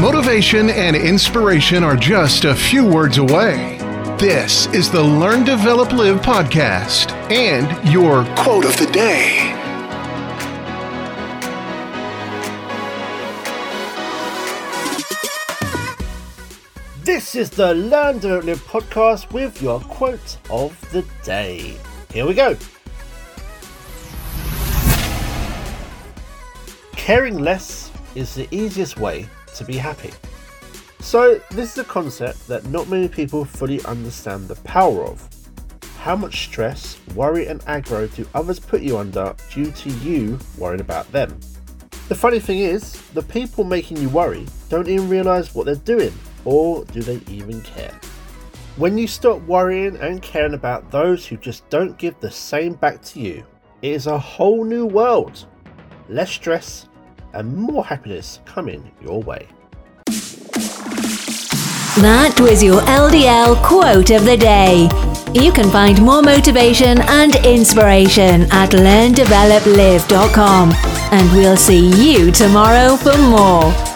Motivation and inspiration are just a few words away. This is the Learn, Develop, Live podcast and your quote of the day. This is the Learn, Develop, Live podcast with your quote of the day. Here we go. Caring less is the easiest way to be happy. So, this is a concept that not many people fully understand the power of. How much stress, worry, and aggro do others put you under due to you worrying about them? The funny thing is, the people making you worry don't even realize what they're doing, or do they even care? When you stop worrying and caring about those who just don't give the same back to you, it is a whole new world. Less stress and more happiness coming your way. That was your LDL quote of the day. You can find more motivation and inspiration at learndeveloplive.com. And we'll see you tomorrow for more.